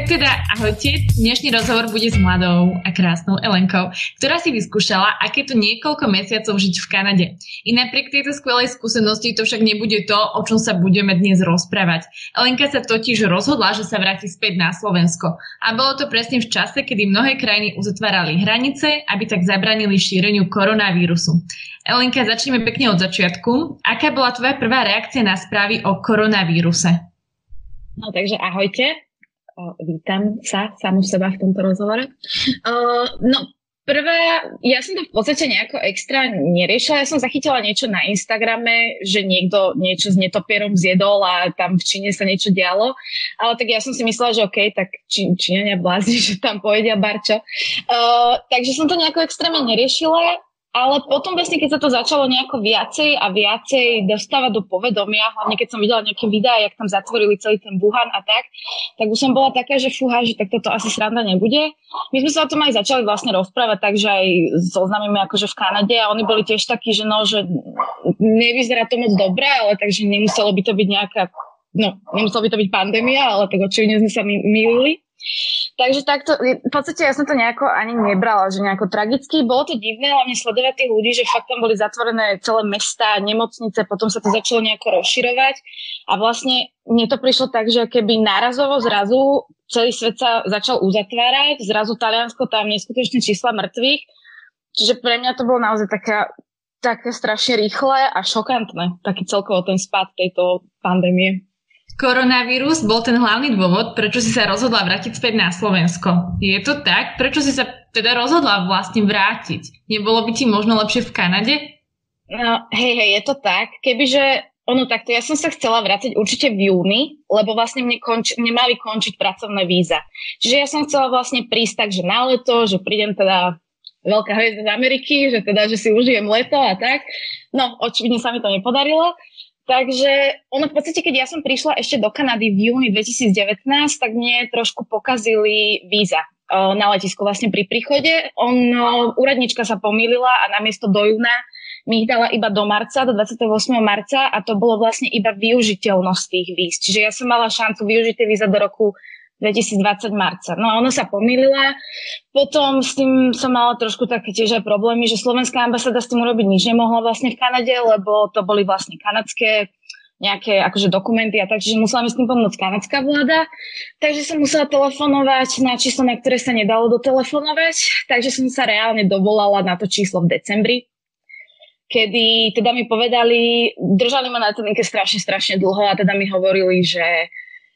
Tak teda, ahojte. Dnešný rozhovor bude s mladou a krásnou Elenkou, ktorá si vyskúšala, aké to niekoľko mesiacov žiť v Kanade. I napriek tejto skvelej skúsenosti to však nebude to, o čom sa budeme dnes rozprávať. Elenka sa totiž rozhodla, že sa vráti späť na Slovensko. A bolo to presne v čase, kedy mnohé krajiny uzatvárali hranice, aby tak zabranili šíreniu koronavírusu. Elenka, začneme pekne od začiatku. Aká bola tvoja prvá reakcia na správy o koronavíruse? No takže ahojte vítam sa samú seba v tomto rozhovore. Uh, no, prvé, ja som to v podstate nejako extra neriešila. Ja som zachytila niečo na Instagrame, že niekto niečo s netopierom zjedol a tam v Číne sa niečo dialo. Ale tak ja som si myslela, že OK, tak či, Číňania blázni, že tam pojedia barčo. Uh, takže som to nejako extrémne neriešila. Ale potom vlastne, keď sa to začalo nejako viacej a viacej dostávať do povedomia, hlavne keď som videla nejaké videá, jak tam zatvorili celý ten Wuhan a tak, tak už som bola taká, že fúha, že tak toto asi sranda nebude. My sme sa o tom aj začali vlastne rozprávať, takže aj so známymi akože v Kanade a oni boli tiež takí, že no, že nevyzerá to moc dobre, ale takže nemuselo by to byť nejaká, no, nemuselo by to byť pandémia, ale tak očividne sme sa mýlili. Takže takto, v podstate ja som to nejako ani nebrala, že nejako tragicky. Bolo to divné, hlavne sledovať tých ľudí, že fakt tam boli zatvorené celé mesta, nemocnice, potom sa to začalo nejako rozširovať. A vlastne mne to prišlo tak, že keby nárazovo zrazu celý svet sa začal uzatvárať, zrazu Taliansko tam neskutočné čísla mŕtvych. Čiže pre mňa to bolo naozaj taká, také strašne rýchle a šokantné, taký celkovo ten spad tejto pandémie. Koronavírus bol ten hlavný dôvod, prečo si sa rozhodla vrátiť späť na Slovensko. Je to tak? Prečo si sa teda rozhodla vlastne vrátiť? Nebolo by ti možno lepšie v Kanade? No, hej, hej, je to tak. Kebyže ono takto, ja som sa chcela vrátiť určite v júni, lebo vlastne mne, konč, mne mali končiť pracovné víza. Čiže ja som chcela vlastne prísť tak, že na leto, že prídem teda veľká hviezda z Ameriky, že teda, že si užijem leto a tak. No, očividne sa mi to nepodarilo. Takže ono v podstate, keď ja som prišla ešte do Kanady v júni 2019, tak mne trošku pokazili víza na letisku vlastne pri príchode. On, úradnička sa pomýlila a namiesto do júna mi ich dala iba do marca, do 28. marca a to bolo vlastne iba využiteľnosť tých víz. Čiže ja som mala šancu využiť tie víza do roku 2020 marca. No a ona sa pomýlila. Potom s tým som mala trošku také tiež aj problémy, že slovenská ambasáda s tým urobiť nič nemohla vlastne v Kanade, lebo to boli vlastne kanadské nejaké akože dokumenty a tak, čiže musela mi s tým pomôcť kanadská vláda. Takže som musela telefonovať na číslo, na ktoré sa nedalo dotelefonovať, takže som sa reálne dovolala na to číslo v decembri, kedy teda mi povedali, držali ma na linke strašne, strašne dlho a teda mi hovorili, že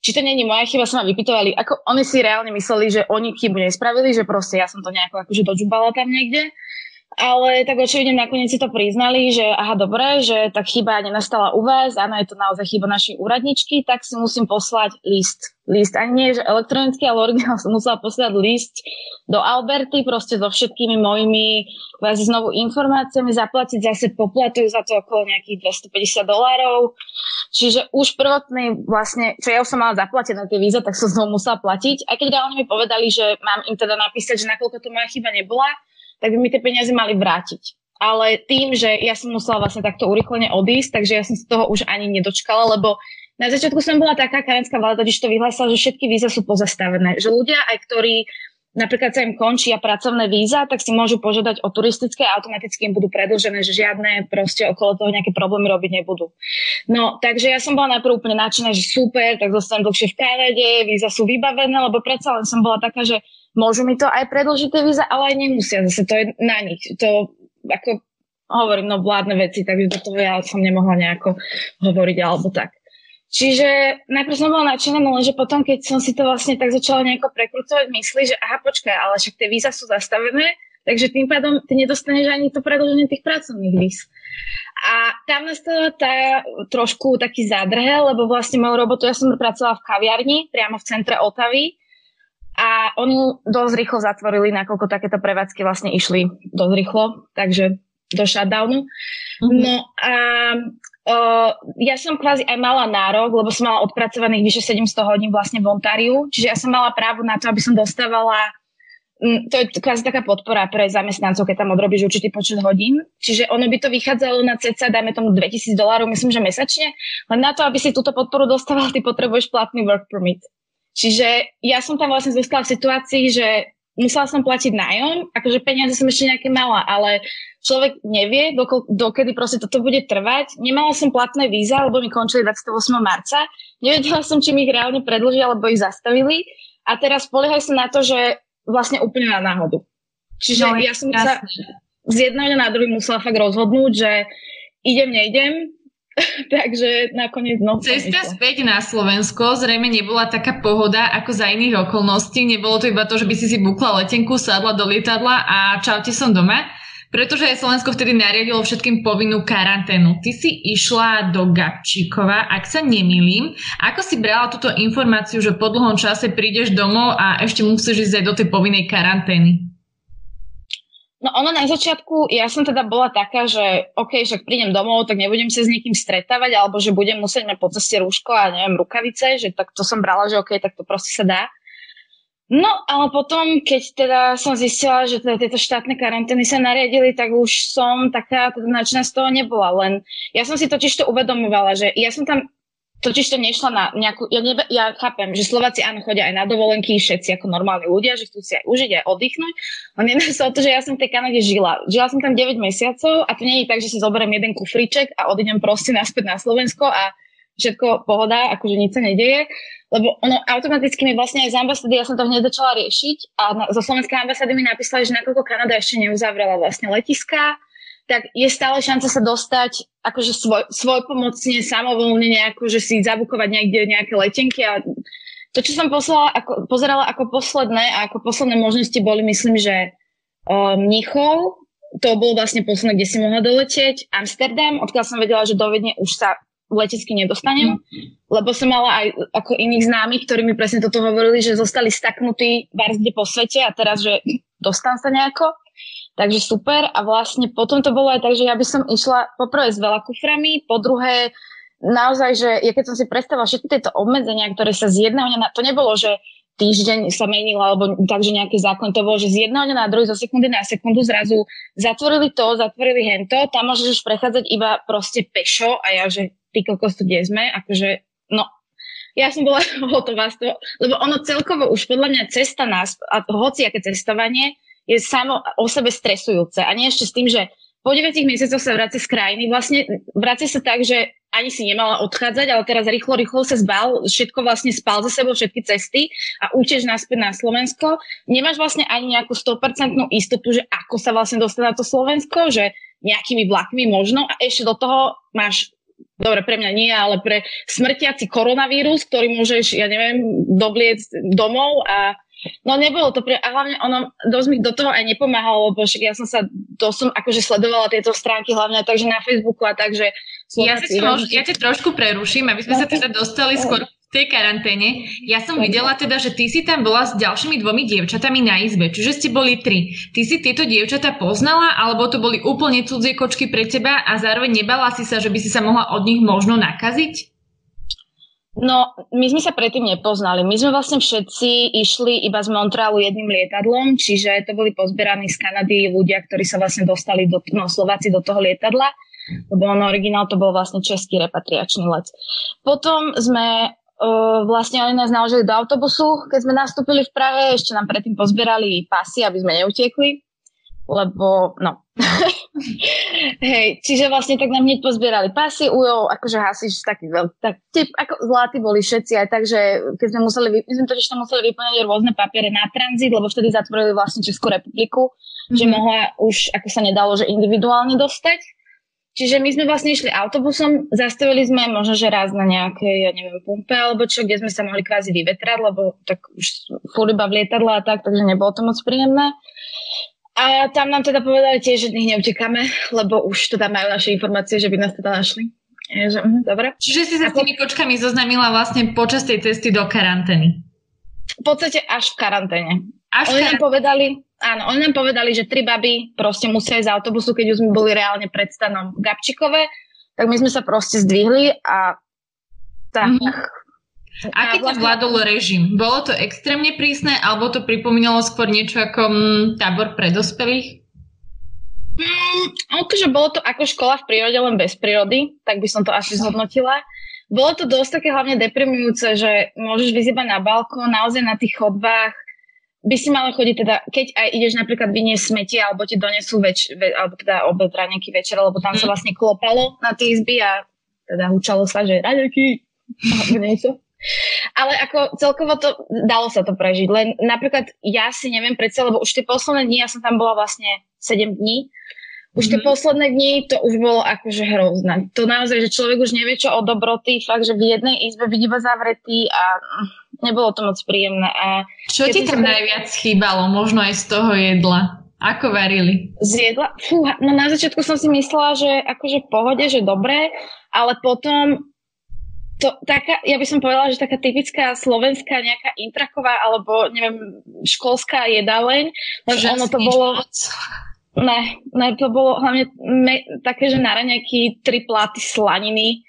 či to není moja chyba, sa ma vypytovali, ako oni si reálne mysleli, že oni chybu nespravili, že proste ja som to nejako akože dožubala tam niekde. Ale tak očividne nakoniec si to priznali, že aha, dobre, že tak chyba nenastala u vás, áno, je to naozaj chyba našej úradničky, tak si musím poslať list. List ani nie, že elektronicky, ale originál som musela poslať list do Alberty, proste so všetkými mojimi kvázi znovu informáciami, zaplatiť zase poplatujú za to okolo nejakých 250 dolárov. Čiže už prvotný vlastne, čo ja už som mala zaplatené tie víza, tak som znovu musela platiť. Aj keď reálne mi povedali, že mám im teda napísať, že nakoľko to moja chyba nebola, tak by mi tie peniaze mali vrátiť. Ale tým, že ja som musela vlastne takto urychlene odísť, takže ja som z toho už ani nedočkala, lebo na začiatku som bola taká, kanadská vláda totiž to vyhlásila, že všetky víza sú pozastavené. Že ľudia, aj ktorí napríklad sa im končia pracovné víza, tak si môžu požiadať o turistické a automaticky im budú predlžené, že žiadne proste okolo toho nejaké problémy robiť nebudú. No, takže ja som bola najprv úplne nadšená, že super, tak zostanem dlhšie v Kanade, víza sú vybavené, lebo predsa len som bola taká, že môžu mi to aj predlžiť tie víza, ale aj nemusia, zase to je na nich. To ako hovorím, no vládne veci, takže do toho ja som nemohla nejako hovoriť alebo tak. Čiže najprv som bola nadšená, no lenže potom, keď som si to vlastne tak začala nejako prekrucovať mysli, že aha, počkaj, ale však tie víza sú zastavené, takže tým pádom ty nedostaneš ani to predĺženie tých pracovných víz. A tam nastala tá trošku taký zádrhel, lebo vlastne moju robotu, ja som pracovala v kaviarni, priamo v centre Otavy, a oni dosť rýchlo zatvorili, nakoľko takéto prevádzky vlastne išli dosť rýchlo, takže do shutdownu. Mm-hmm. No a Uh, ja som kvázi aj mala nárok, lebo som mala odpracovaných vyše 700 hodín vlastne v Ontáriu, čiže ja som mala právo na to, aby som dostávala um, to je kvázi taká podpora pre zamestnancov, keď tam odrobíš určitý počet hodín. Čiže ono by to vychádzalo na cca, dajme tomu 2000 dolárov, myslím, že mesačne. Len na to, aby si túto podporu dostával, ty potrebuješ platný work permit. Čiže ja som tam vlastne zostala v situácii, že musela som platiť nájom, akože peniaze som ešte nejaké mala, ale človek nevie, doko, dokedy proste toto bude trvať. Nemala som platné víza, lebo mi končili 28. marca. Nevedela som, či mi ich reálne predlžia, alebo ich zastavili. A teraz poliehaj sa na to, že vlastne úplne na náhodu. Čiže no, ja som sa z jedného na druhý musela fakt rozhodnúť, že idem, nejdem, Takže nakoniec no. Cesta späť na Slovensko zrejme nebola taká pohoda ako za iných okolností. Nebolo to iba to, že by si si bukla letenku, sadla do lietadla a čaute som doma. Pretože aj Slovensko vtedy nariadilo všetkým povinnú karanténu. Ty si išla do Gabčíkova, ak sa nemýlim. Ako si brala túto informáciu, že po dlhom čase prídeš domov a ešte musíš ísť aj do tej povinnej karantény? No ono na začiatku, ja som teda bola taká, že OK, že prídem domov, tak nebudem sa s niekým stretávať, alebo že budem musieť mať po ceste rúško a neviem, rukavice, že tak to som brala, že OK, tak to proste sa dá. No, ale potom, keď teda som zistila, že teda tieto štátne karantény sa nariadili, tak už som taká teda načná z toho nebola. Len ja som si totiž to uvedomovala, že ja som tam Totiž to nešla na nejakú... Ja, nebe, ja chápem, že Slováci áno chodia aj na dovolenky, všetci ako normálni ľudia, že chcú si aj užiť, aj oddychnúť. Len jedná sa o to, že ja som v tej Kanade žila. Žila som tam 9 mesiacov a to nie je tak, že si zoberiem jeden kufriček a odídem proste naspäť na Slovensko a všetko pohoda, akože nič sa nedeje. Lebo ono automaticky mi vlastne aj z ambasády, ja som to hneď začala riešiť a na, zo slovenskej ambasády mi napísali, že nakoľko Kanada ešte neuzavrela vlastne letiska, tak je stále šanca sa dostať akože svoj, pomocne, samovolne nejako, že si zabukovať niekde nejaké letenky a to, čo som poslala, ako, pozerala ako posledné a ako posledné možnosti boli, myslím, že uh, Mnichov, to bolo vlastne posledné, kde si mohla doletieť, Amsterdam, odkiaľ som vedela, že do Vedne už sa letecky nedostanem, lebo som mala aj ako iných známych, ktorí mi presne toto hovorili, že zostali staknutí kde po svete a teraz, že dostan sa nejako. Takže super. A vlastne potom to bolo aj tak, že ja by som išla poprvé s veľa kuframi, po druhé naozaj, že ja keď som si predstavila všetky tieto obmedzenia, ktoré sa z jedného dňa, to nebolo, že týždeň sa menil, alebo takže nejaký zákon, to bolo, že z jedného dňa na druhý, zo sekundy na sekundu zrazu zatvorili to, zatvorili hento, tam môžeš už prechádzať iba proste pešo a ja, že ty kokos tu kde sme, akože, no, ja som bola hotová z toho, lebo ono celkovo už podľa mňa cesta nás, a hoci aké cestovanie, je samo o sebe stresujúce. A nie ešte s tým, že po 9 mesiacoch sa vracia z krajiny. Vlastne vracia sa tak, že ani si nemala odchádzať, ale teraz rýchlo, rýchlo sa zbal, všetko vlastne spal za sebou, všetky cesty a učeš naspäť na Slovensko. Nemáš vlastne ani nejakú 100% istotu, že ako sa vlastne dostane na to Slovensko, že nejakými vlakmi možno a ešte do toho máš dobre, pre mňa nie, ale pre smrtiaci koronavírus, ktorý môžeš, ja neviem, dobliec domov a No nebolo to, pre, a hlavne ono dosť mi do toho aj nepomáhalo, lebo však ja som sa, to som akože sledovala tieto stránky hlavne takže na Facebooku a takže ja, si môž, ja ťa trošku preruším, aby sme sa teda dostali skôr v tej karanténe. Ja som videla teda, že ty si tam bola s ďalšími dvomi dievčatami na izbe, čiže ste boli tri. Ty si tieto dievčatá poznala, alebo to boli úplne cudzie kočky pre teba a zároveň nebala si sa, že by si sa mohla od nich možno nakaziť? No, my sme sa predtým nepoznali. My sme vlastne všetci išli iba z Montrealu jedným lietadlom, čiže to boli pozberaní z Kanady ľudia, ktorí sa vlastne dostali do, no, Slováci do toho lietadla, lebo on originál to bol vlastne český repatriačný let. Potom sme Uh, vlastne oni nás naložili do autobusu, keď sme nastúpili v Prahe, ešte nám predtým pozbierali pasy, aby sme neutiekli lebo no. Hej, čiže vlastne tak nám hneď pozbierali pasy, ujo, akože hasič taký veľký, tak typ, ako zlatí boli všetci aj tak, že keď sme museli, my sme totiž tam museli vyplňať rôzne papiere na tranzit, lebo vtedy zatvorili vlastne Českú republiku, mm-hmm. že mhm. mohla už, ako sa nedalo, že individuálne dostať. Čiže my sme vlastne išli autobusom, zastavili sme možno, že raz na nejakej, ja neviem, pumpe alebo čo, kde sme sa mohli kvázi vyvetrať, lebo tak už furt iba v lietadle a tak, takže nebolo to moc príjemné. A tam nám teda povedali tiež, že nich neutekáme, lebo už teda majú naše informácie, že by nás teda našli. Že, uh, dobre. Čiže si sa s tými kočkami zoznamila vlastne počas tej cesty do karantény. V podstate až v karanténe. Až oni nám povedali, áno, oni nám povedali, že tri baby proste musia ísť z autobusu, keď už sme boli reálne pred stanom Gabčikové, tak my sme sa proste zdvihli a tak, mm-hmm. Aký to vládol režim? Bolo to extrémne prísne, alebo to pripomínalo skôr niečo ako m, mm, tábor pre dospelých? Mm, akože bolo to ako škola v prírode, len bez prírody, tak by som to asi zhodnotila. bolo to dosť také hlavne deprimujúce, že môžeš vyzývať na balkón, naozaj na tých chodbách, by si mala chodiť teda, keď aj ideš napríklad vyniesť smeti, alebo ti donesú več, ve, alebo teda obed nejaký večer, lebo tam sa mhm. vlastne klopalo na tie izby a teda hučalo sa, že raďaky, niečo. Ale ako celkovo to, dalo sa to prežiť. Len napríklad ja si neviem predsa, lebo už tie posledné dni, ja som tam bola vlastne 7 dní, už tie mm-hmm. posledné dni to už bolo akože hrozné. To naozaj, že človek už nevie čo o dobroty, fakt, že v jednej izbe vidí iba zavretý a nebolo to moc príjemné. A čo ti tam sa... najviac chýbalo, možno aj z toho jedla? Ako varili? Z jedla? Fú, no na začiatku som si myslela, že akože v pohode, že dobré, ale potom to, taká, ja by som povedala, že taká typická slovenská nejaká intraková alebo neviem, školská jedáleň, že ono to bolo... Ne, ne, to bolo hlavne me, také, že na raňajky tri pláty slaniny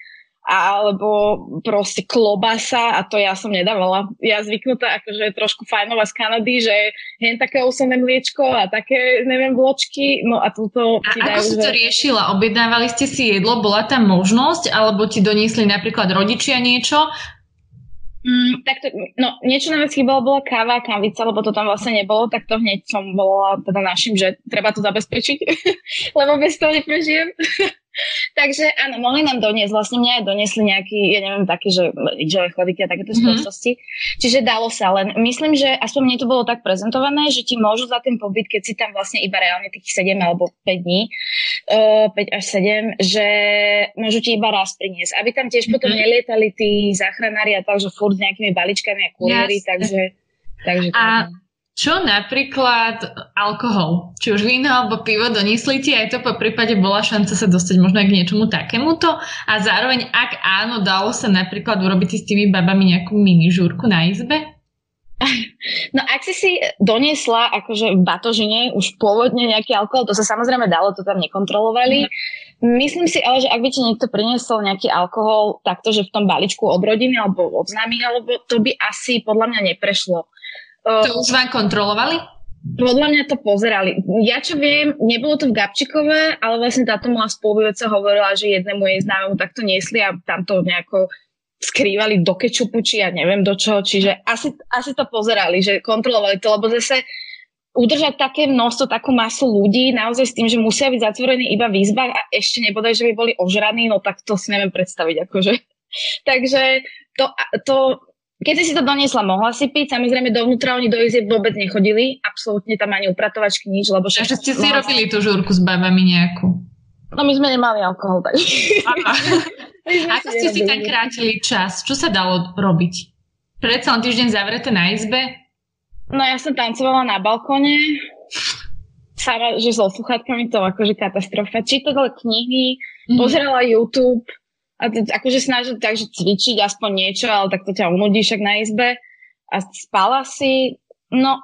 alebo proste klobasa a to ja som nedávala. Ja zvyknutá akože trošku fajnová z Kanady, že hen také osobné mliečko a také, neviem, vločky, no a túto... A ako si to riešila? Objednávali ste si jedlo? Bola tam možnosť? Alebo ti doniesli napríklad rodičia niečo Mm, tak to, no, niečo vec chýbalo, bola káva a kávica, lebo to tam vlastne nebolo, tak to hneď som bola teda našim, že treba to zabezpečiť, lebo bez toho neprežijem. Takže áno, mohli nám doniesť, vlastne mňa aj doniesli nejaký, ja neviem, také, že rýžové chladiky a takéto mm-hmm. Čiže dalo sa, len myslím, že aspoň mne to bolo tak prezentované, že ti môžu za ten pobyt, keď si tam vlastne iba reálne tých 7 alebo 5 dní, uh, eh, 5 až 7, že môžu ti iba raz priniesť. Aby tam tiež mm-hmm. potom nelietali tí záchranári a tak, že furt s nejakými balíčkami a kuriéry, takže... takže a čo napríklad alkohol? Či už víno alebo pivo doniesli ti, aj to po prípade bola šanca sa dostať možno k niečomu takémuto a zároveň ak áno, dalo sa napríklad urobiť s tými babami nejakú mini žúrku na izbe? No ak si si doniesla akože v batožine už pôvodne nejaký alkohol, to sa samozrejme dalo, to tam nekontrolovali. Mm. Myslím si ale, že ak by ti niekto priniesol nejaký alkohol takto, že v tom balíčku od rodiny alebo od známych, alebo to by asi podľa mňa neprešlo. To už vám kontrolovali? Podľa mňa to pozerali. Ja čo viem, nebolo to v Gabčikove, ale vlastne táto moja spolubývaca hovorila, že jednému jej známemu takto niesli a tam to nejako skrývali do kečupu, či ja neviem do čoho, čiže asi, asi to pozerali, že kontrolovali to, lebo zase udržať také množstvo, takú masu ľudí naozaj s tým, že musia byť zatvorení iba v izbách a ešte nebodaj, že by boli ožraní, no tak to si neviem predstaviť. Akože. Takže to, to keď si to doniesla, mohla si piť, samozrejme dovnútra oni do izieb vôbec nechodili, absolútne tam ani upratovačky nič, lebo však... Takže ste si robili tú žúrku s babami nejakú? No my sme nemali alkohol, tak... Ako ste si tak krátili čas? Čo sa dalo robiť? Predsa len týždeň zavreté na izbe? No ja som tancovala na balkóne, sama, že so sluchátkami to akože katastrofa. Čítala knihy, mm. pozerala YouTube, a teď akože snažil tak, že cvičiť aspoň niečo, ale tak to ťa unudí však na izbe a spala si, no,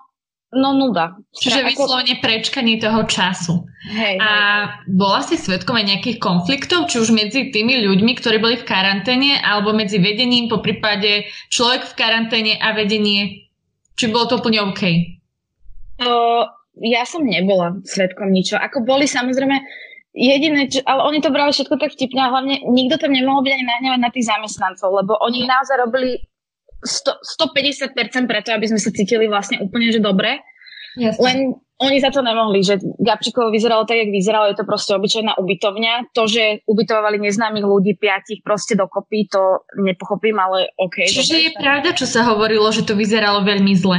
no nuda. Čiže ako... vyslovene prečkanie toho času. Hej, a hej. bola si svetkom aj nejakých konfliktov, či už medzi tými ľuďmi, ktorí boli v karanténe, alebo medzi vedením, po prípade človek v karanténe a vedenie, či bolo to úplne OK? Uh, ja som nebola svetkom ničo. Ako boli samozrejme Jediné, čo, ale oni to brali všetko tak vtipne a hlavne nikto tam nemohol byť ani nahnevať na tých zamestnancov, lebo oni naozaj robili 100, 150% preto, aby sme sa cítili vlastne úplne, že dobre. Jasne. Len oni za to nemohli, že Gabčíkovo vyzeralo tak, jak vyzeralo, je to proste obyčajná ubytovňa. To, že ubytovali neznámych ľudí, piatich proste dokopy, to nepochopím, ale OK. Čiže je pravda, čo sa hovorilo, že to vyzeralo veľmi zle.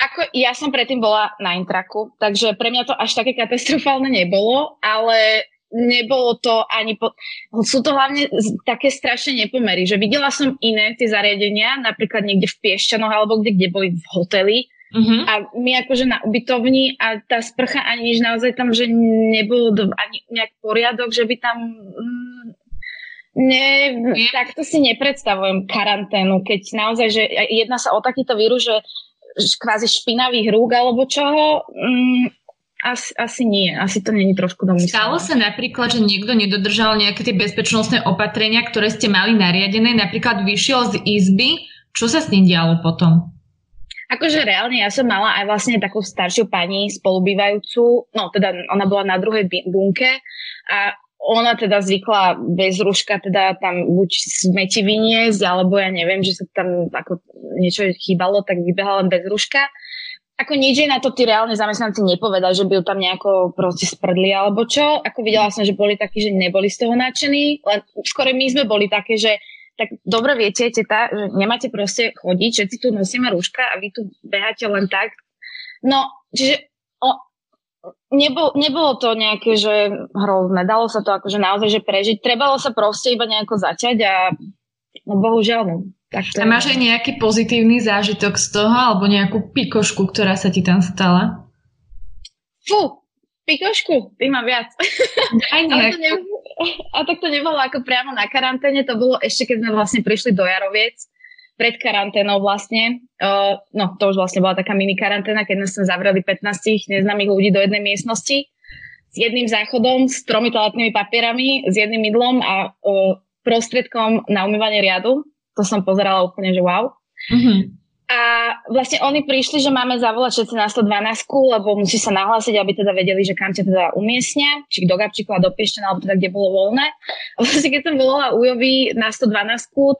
Ako ja som predtým bola na intraku, takže pre mňa to až také katastrofálne nebolo, ale nebolo to ani po... Sú to hlavne také strašné nepomery, že videla som iné tie zariadenia, napríklad niekde v Piešťanoch alebo kde, kde boli v hoteli uh-huh. a my akože na ubytovni a tá sprcha ani nič naozaj tam, že nebolo do, ani nejak poriadok, že by tam... Mm, ne, takto si nepredstavujem karanténu, keď naozaj, že jedná sa o takýto vírus, že kvázi špinavých rúk alebo čoho, mm, asi, asi nie, asi to není trošku domyslené. Stalo sa napríklad, že niekto nedodržal nejaké tie bezpečnostné opatrenia, ktoré ste mali nariadené, napríklad vyšiel z izby, čo sa s ním dialo potom? Akože reálne ja som mala aj vlastne takú staršiu pani spolubývajúcu, no teda ona bola na druhej bunke. A ona teda zvykla bez ruška teda tam buď smeti vyniesť, alebo ja neviem, že sa tam ako niečo chýbalo, tak vybehala len bez ruška. Ako nič na to tí reálne zamestnanci nepovedali, že by ju tam nejako proste sprdli alebo čo. Ako videla som, že boli takí, že neboli z toho nadšení, len skôr my sme boli také, že tak dobre viete, teta, že nemáte proste chodiť, všetci tu nosíme rúška a vy tu beháte len tak. No, čiže nebol, nebolo to nejaké, že hrozné. Dalo sa to akože naozaj, že prežiť. Trebalo sa proste iba nejako začať a no bohužiaľ, no. Tak to a máš aj nejaký pozitívny zážitok z toho, alebo nejakú pikošku, ktorá sa ti tam stala? Fú, pikošku, ty mám viac. Aj nejak. A tak to nebolo ako priamo na karanténe, to bolo ešte, keď sme vlastne prišli do Jaroviec, pred karanténou vlastne. Uh, no, to už vlastne bola taká mini karanténa, keď sme zavreli 15 neznámych ľudí do jednej miestnosti s jedným záchodom, s tromi toaletnými papierami, s jedným mydlom a uh, prostriedkom na umývanie riadu. To som pozerala úplne, že wow. Mm-hmm. A vlastne oni prišli, že máme zavolať všetci na 112, lebo musí sa nahlásiť, aby teda vedeli, že kam ťa teda umiestnia, či do Gabčíku a do Piešťana, alebo teda kde bolo voľné. A vlastne keď som volala Ujovi na 112,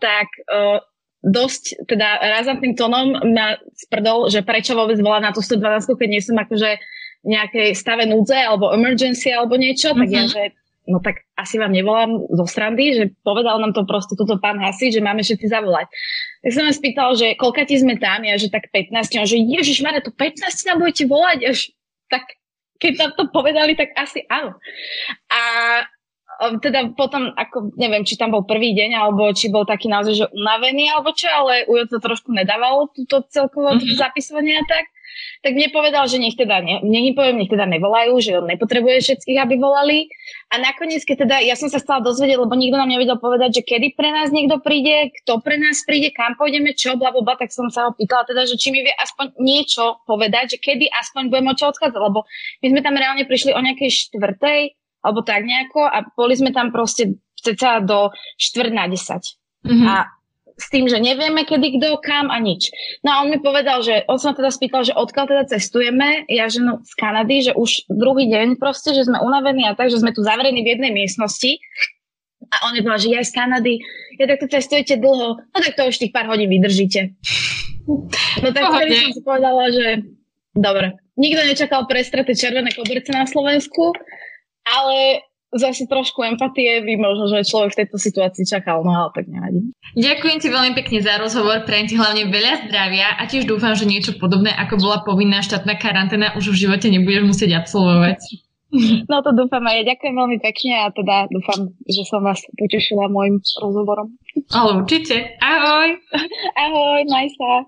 tak uh, dosť teda razantným tónom ma sprdol, že prečo vôbec volá na tú 112, keď nie som akože nejakej stave núdze alebo emergency alebo niečo, mm-hmm. tak ja, mhm. že no tak asi vám nevolám zo srandy, že povedal nám to proste túto pán Hasi, že máme všetci zavolať. Tak som vám spýtal, že koľka ti sme tam, ja že tak 15, on že ježiš, Mare, to 15 nám budete volať, až tak keď nám to povedali, tak asi áno. A teda potom, ako neviem, či tam bol prvý deň, alebo či bol taký naozaj, že unavený, alebo čo, ale Ujo to trošku nedávalo, túto celkovo mm-hmm. zapisovanie a tak tak mne povedal, že nech teda, ne, nech im poviem, nech teda nevolajú, že on nepotrebuje všetkých, aby volali. A nakoniec, keď teda, ja som sa chcela dozvedieť, lebo nikto nám nevedel povedať, že kedy pre nás niekto príde, kto pre nás príde, kam pôjdeme, čo, bla, bla, tak som sa ho pýtala teda, že či mi vie aspoň niečo povedať, že kedy aspoň budeme čo odchádzať, lebo my sme tam reálne prišli o nejakej štvrtej, alebo tak nejako a boli sme tam proste ceca do štvrt na desať. Mm-hmm. A s tým, že nevieme, kedy kto, kam a nič. No a on mi povedal, že on sa teda spýtal, že odkiaľ teda cestujeme, ja že no z Kanady, že už druhý deň proste, že sme unavení a tak, že sme tu zavrení v jednej miestnosti. A on mi povedal, že ja z Kanady, ja tak to cestujete dlho, no tak to už tých pár hodín vydržíte. No tak vtedy som si povedala, že dobre, nikto nečakal prestraty červené koberce na Slovensku, ale zase trošku empatie by možno, že človek v tejto situácii čakal, no ale tak nevadí. Ďakujem ti veľmi pekne za rozhovor, prajem ti hlavne veľa zdravia a tiež dúfam, že niečo podobné, ako bola povinná štátna karanténa, už v živote nebudeš musieť absolvovať. No to dúfam aj ja. Ďakujem veľmi pekne a teda dúfam, že som vás potešila môjim rozhovorom. Ale určite. Ahoj. Ahoj, maj sa.